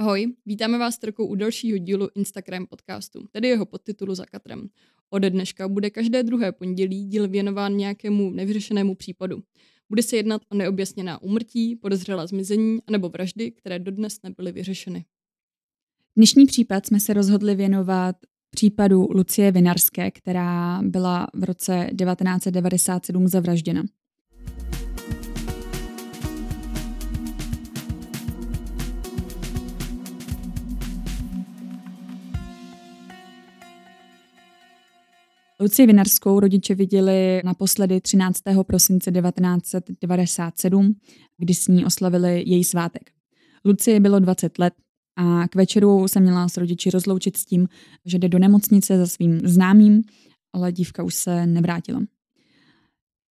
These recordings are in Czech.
Ahoj, vítáme vás trochu u dalšího dílu Instagram podcastu, tedy jeho podtitulu za katrem. Ode dneška bude každé druhé pondělí díl věnován nějakému nevyřešenému případu. Bude se jednat o neobjasněná úmrtí, podezřelá zmizení anebo vraždy, které dodnes nebyly vyřešeny. Dnešní případ jsme se rozhodli věnovat případu Lucie Vinarské, která byla v roce 1997 zavražděna. Lucie Vinarskou rodiče viděli naposledy 13. prosince 1997, kdy s ní oslavili její svátek. Lucie bylo 20 let a k večeru se měla s rodiči rozloučit s tím, že jde do nemocnice za svým známým, ale dívka už se nevrátila.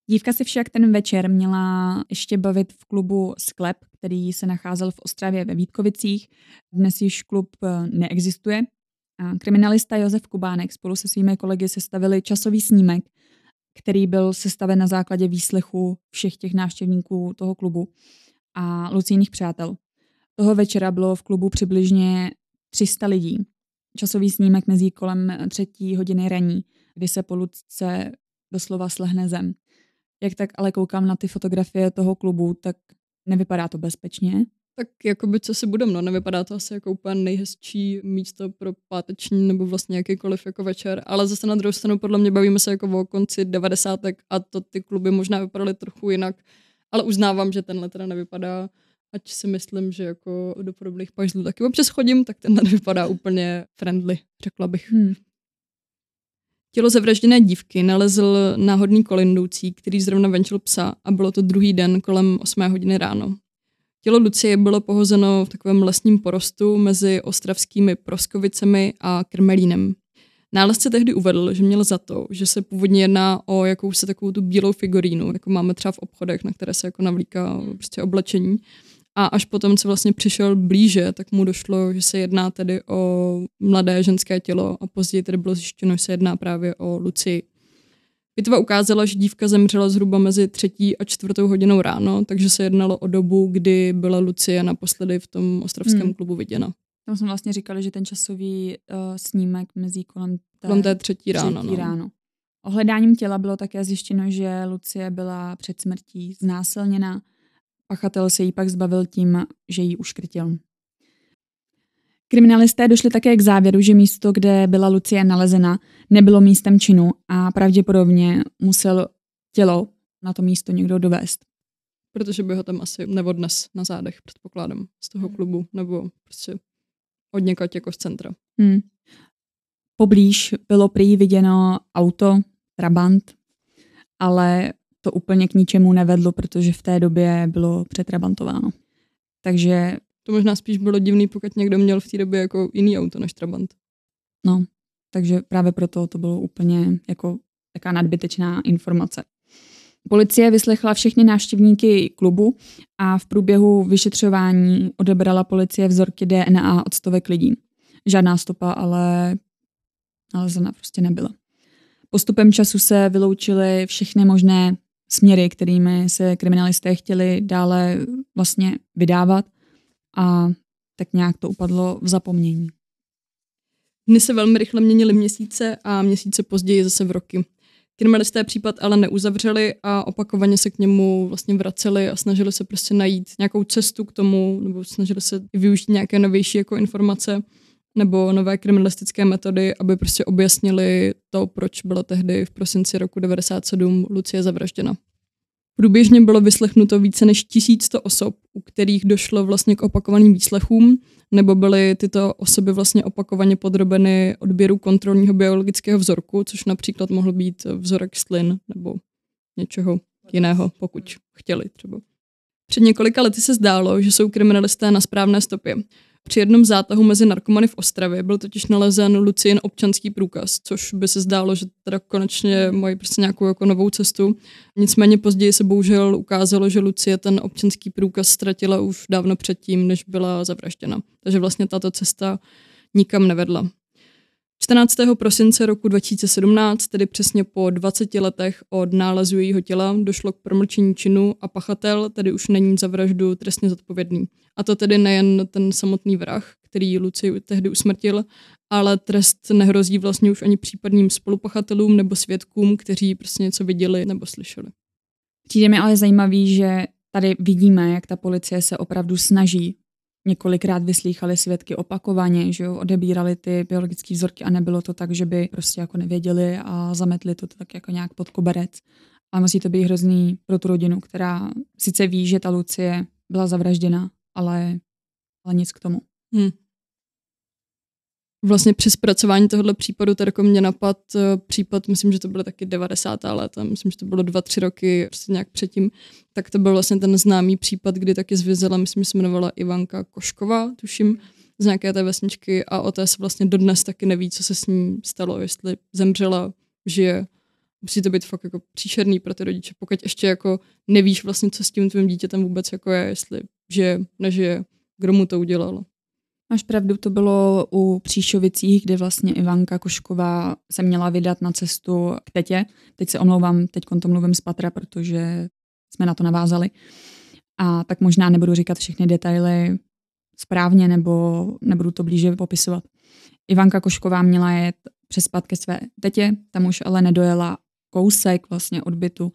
Dívka si však ten večer měla ještě bavit v klubu Sklep, který se nacházel v Ostravě ve Vítkovicích. Dnes již klub neexistuje Kriminalista Josef Kubánek spolu se svými kolegy sestavili časový snímek, který byl sestaven na základě výslechu všech těch návštěvníků toho klubu a Lucijných přátel. Toho večera bylo v klubu přibližně 300 lidí. Časový snímek mezi kolem třetí hodiny raní, kdy se po Lucce doslova slehne zem. Jak tak ale koukám na ty fotografie toho klubu, tak nevypadá to bezpečně. Tak jakoby co si budem, no, nevypadá to asi jako úplně nejhezčí místo pro páteční nebo vlastně jakýkoliv jako večer, ale zase na druhou stranu podle mě bavíme se jako o konci devadesátek a to ty kluby možná vypadaly trochu jinak, ale uznávám, že tenhle teda nevypadá, ať si myslím, že jako do podobných pažlů taky občas chodím, tak tenhle nevypadá úplně friendly, řekla bych. Hmm. Tělo zavražděné dívky nalezl náhodný kolindoucí, který zrovna venčil psa a bylo to druhý den kolem 8 hodiny ráno. Tělo Lucie bylo pohozeno v takovém lesním porostu mezi ostravskými Proskovicemi a Krmelínem. Nálezce tehdy uvedl, že měl za to, že se původně jedná o jakousi takovou tu bílou figurínu, jako máme třeba v obchodech, na které se jako navlíká prostě oblečení. A až potom, co vlastně přišel blíže, tak mu došlo, že se jedná tedy o mladé ženské tělo a později tedy bylo zjištěno, že se jedná právě o Lucii. Bitva ukázala, že dívka zemřela zhruba mezi třetí a čtvrtou hodinou ráno, takže se jednalo o dobu, kdy byla Lucie naposledy v tom ostravském hmm. klubu viděna. Tam jsme vlastně říkali, že ten časový uh, snímek mezi kolem té, kolem té třetí ráno. Třetí no. ráno. Ohledáním těla bylo také zjištěno, že Lucie byla před smrtí znásilněna. Pachatel se jí pak zbavil tím, že ji uškrtil. Kriminalisté došli také k závěru, že místo, kde byla Lucie nalezena, nebylo místem činu a pravděpodobně musel tělo na to místo někdo dovést. Protože by ho tam asi neodnes na zádech, předpokládám, z toho hmm. klubu, nebo prostě od někaď jako z centra. Hmm. Poblíž bylo prý viděno auto, Trabant, ale to úplně k ničemu nevedlo, protože v té době bylo přetrabantováno. Takže to možná spíš bylo divný, pokud někdo měl v té době jako jiný auto než Trabant. No, takže právě proto to bylo úplně jako taká nadbytečná informace. Policie vyslechla všechny návštěvníky klubu a v průběhu vyšetřování odebrala policie vzorky DNA od stovek lidí. Žádná stopa ale nalezena prostě nebyla. Postupem času se vyloučily všechny možné směry, kterými se kriminalisté chtěli dále vlastně vydávat a tak nějak to upadlo v zapomnění. Dny se velmi rychle měnily měsíce a měsíce později zase v roky. Kriminalisté případ ale neuzavřeli a opakovaně se k němu vlastně vraceli a snažili se prostě najít nějakou cestu k tomu, nebo snažili se využít nějaké novější jako informace nebo nové kriminalistické metody, aby prostě objasnili to, proč byla tehdy v prosinci roku 97 Lucie zavražděna. Průběžně bylo vyslechnuto více než 1100 osob, u kterých došlo vlastně k opakovaným výslechům, nebo byly tyto osoby vlastně opakovaně podrobeny odběru kontrolního biologického vzorku, což například mohl být vzorek slin nebo něčeho jiného, pokud chtěli třeba. Před několika lety se zdálo, že jsou kriminalisté na správné stopě. Při jednom zátahu mezi narkomany v Ostravě byl totiž nalezen Lucien občanský průkaz, což by se zdálo, že teda konečně mají prostě nějakou jako novou cestu. Nicméně později se bohužel ukázalo, že Lucie ten občanský průkaz ztratila už dávno předtím, než byla zavražděna. Takže vlastně tato cesta nikam nevedla. 14. prosince roku 2017, tedy přesně po 20 letech od nálezu jejího těla, došlo k promlčení činu a pachatel tedy už není za vraždu trestně zodpovědný. A to tedy nejen ten samotný vrah, který Luci tehdy usmrtil, ale trest nehrozí vlastně už ani případným spolupachatelům nebo svědkům, kteří prostě něco viděli nebo slyšeli. Přijde mi ale zajímavý, že tady vidíme, jak ta policie se opravdu snaží. Několikrát vyslýchali svědky opakovaně, že jo, odebírali ty biologické vzorky a nebylo to tak, že by prostě jako nevěděli a zametli to tak jako nějak pod koberec. Ale musí to být hrozný pro tu rodinu, která sice ví, že ta Lucie byla zavražděna, ale, ale nic k tomu. Hmm. Vlastně při zpracování tohohle případu tady jako mě napad eh, případ, myslím, že to bylo taky 90. léta, myslím, že to bylo dva, tři roky prostě nějak předtím, tak to byl vlastně ten známý případ, kdy taky zmizela, myslím, že se jmenovala Ivanka Košková, tuším, z nějaké té vesničky a o té se vlastně dodnes taky neví, co se s ní stalo, jestli zemřela, žije. Musí to být fakt jako příšerný pro ty rodiče, pokud ještě jako nevíš vlastně, co s tím tvým dítětem vůbec jako je, jestli žije, nežije, kdo mu to udělal. Máš pravdu, to bylo u Příšovicích, kde vlastně Ivanka Košková se měla vydat na cestu k tetě. Teď se omlouvám, teď to mluvím z patra, protože jsme na to navázali. A tak možná nebudu říkat všechny detaily správně, nebo nebudu to blíže popisovat. Ivanka Košková měla jet přespat ke své tetě, tam už ale nedojela kousek vlastně od bytu,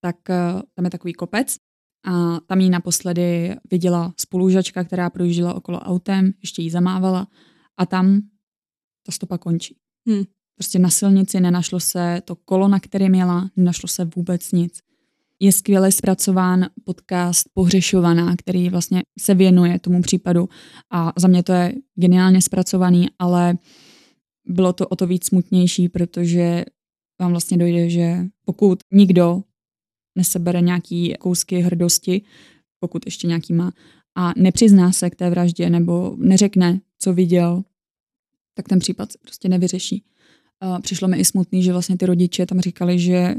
tak eh, tam je takový kopec a tam ji naposledy viděla spolužačka, která projížděla okolo autem, ještě jí zamávala a tam ta stopa končí. Hmm. Prostě na silnici nenašlo se to kolo, na kterém jela, nenašlo se vůbec nic. Je skvěle zpracován podcast Pohřešovaná, který vlastně se věnuje tomu případu a za mě to je geniálně zpracovaný, ale bylo to o to víc smutnější, protože vám vlastně dojde, že pokud nikdo nesebere nějaký kousky hrdosti, pokud ještě nějaký má, a nepřizná se k té vraždě nebo neřekne, co viděl, tak ten případ se prostě nevyřeší. A přišlo mi i smutný, že vlastně ty rodiče tam říkali, že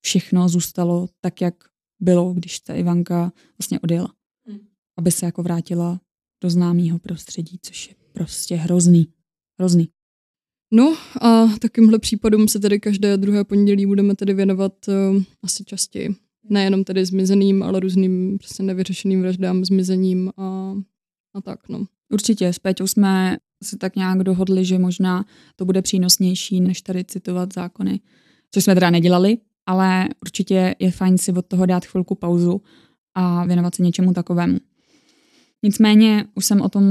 všechno zůstalo tak, jak bylo, když ta Ivanka vlastně odjela. Hmm. Aby se jako vrátila do známého prostředí, což je prostě hrozný. Hrozný. No a takovýmhle případům se tedy každé druhé pondělí budeme tedy věnovat uh, asi častěji. Nejenom tedy zmizeným, ale různým prostě nevyřešeným vraždám, zmizením a, a tak, no. Určitě, s Péťou jsme se tak nějak dohodli, že možná to bude přínosnější, než tady citovat zákony, což jsme teda nedělali, ale určitě je fajn si od toho dát chvilku pauzu a věnovat se něčemu takovému. Nicméně už jsem o tom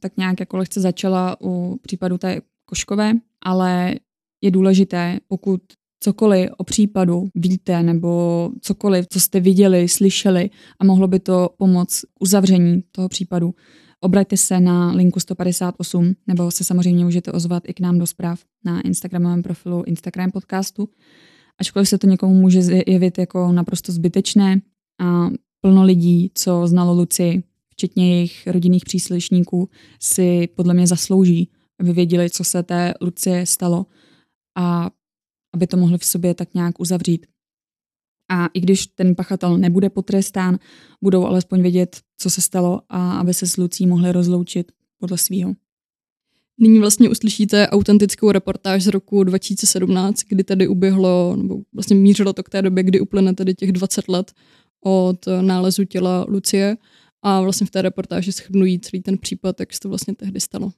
tak nějak jako lehce začala u případu té Koškové, ale je důležité, pokud cokoliv o případu víte nebo cokoliv, co jste viděli, slyšeli a mohlo by to pomoct uzavření toho případu, obraťte se na linku 158 nebo se samozřejmě můžete ozvat i k nám do zpráv na Instagramovém profilu Instagram podcastu. Ačkoliv se to někomu může jevit jako naprosto zbytečné a plno lidí, co znalo Luci, včetně jejich rodinných příslušníků, si podle mě zaslouží, aby věděli, co se té Lucie stalo a aby to mohli v sobě tak nějak uzavřít. A i když ten pachatel nebude potrestán, budou alespoň vědět, co se stalo a aby se s Lucí mohli rozloučit podle svýho. Nyní vlastně uslyšíte autentickou reportáž z roku 2017, kdy tady uběhlo, nebo vlastně mířilo to k té době, kdy uplyne tedy těch 20 let od nálezu těla Lucie a vlastně v té reportáži schrnují celý ten případ, jak se to vlastně tehdy stalo.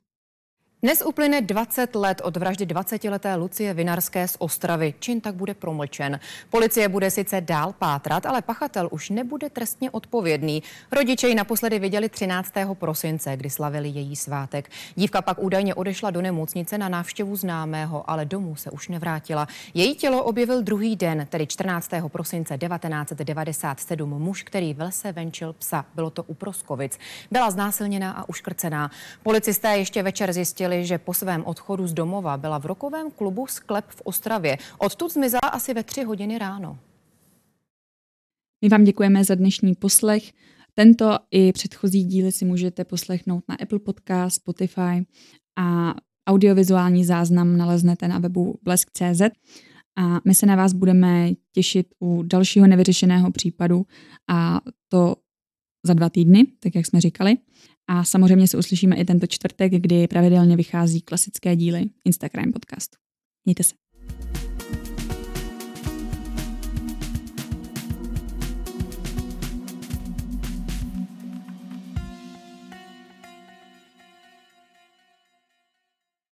Dnes uplyne 20 let od vraždy 20-leté Lucie Vinarské z Ostravy. Čin tak bude promlčen. Policie bude sice dál pátrat, ale pachatel už nebude trestně odpovědný. Rodiče ji naposledy viděli 13. prosince, kdy slavili její svátek. Dívka pak údajně odešla do nemocnice na návštěvu známého, ale domů se už nevrátila. Její tělo objevil druhý den, tedy 14. prosince 1997, muž, který v lese venčil psa. Bylo to u Proskovic. Byla znásilněná a uškrcená. Policisté ještě večer zjistili, zjistili, že po svém odchodu z domova byla v rokovém klubu Sklep v Ostravě. Odtud zmizela asi ve tři hodiny ráno. My vám děkujeme za dnešní poslech. Tento i předchozí díly si můžete poslechnout na Apple Podcast, Spotify a audiovizuální záznam naleznete na webu blesk.cz. A my se na vás budeme těšit u dalšího nevyřešeného případu a to za dva týdny, tak jak jsme říkali. A samozřejmě se uslyšíme i tento čtvrtek, kdy pravidelně vychází klasické díly Instagram podcastu. Mějte se.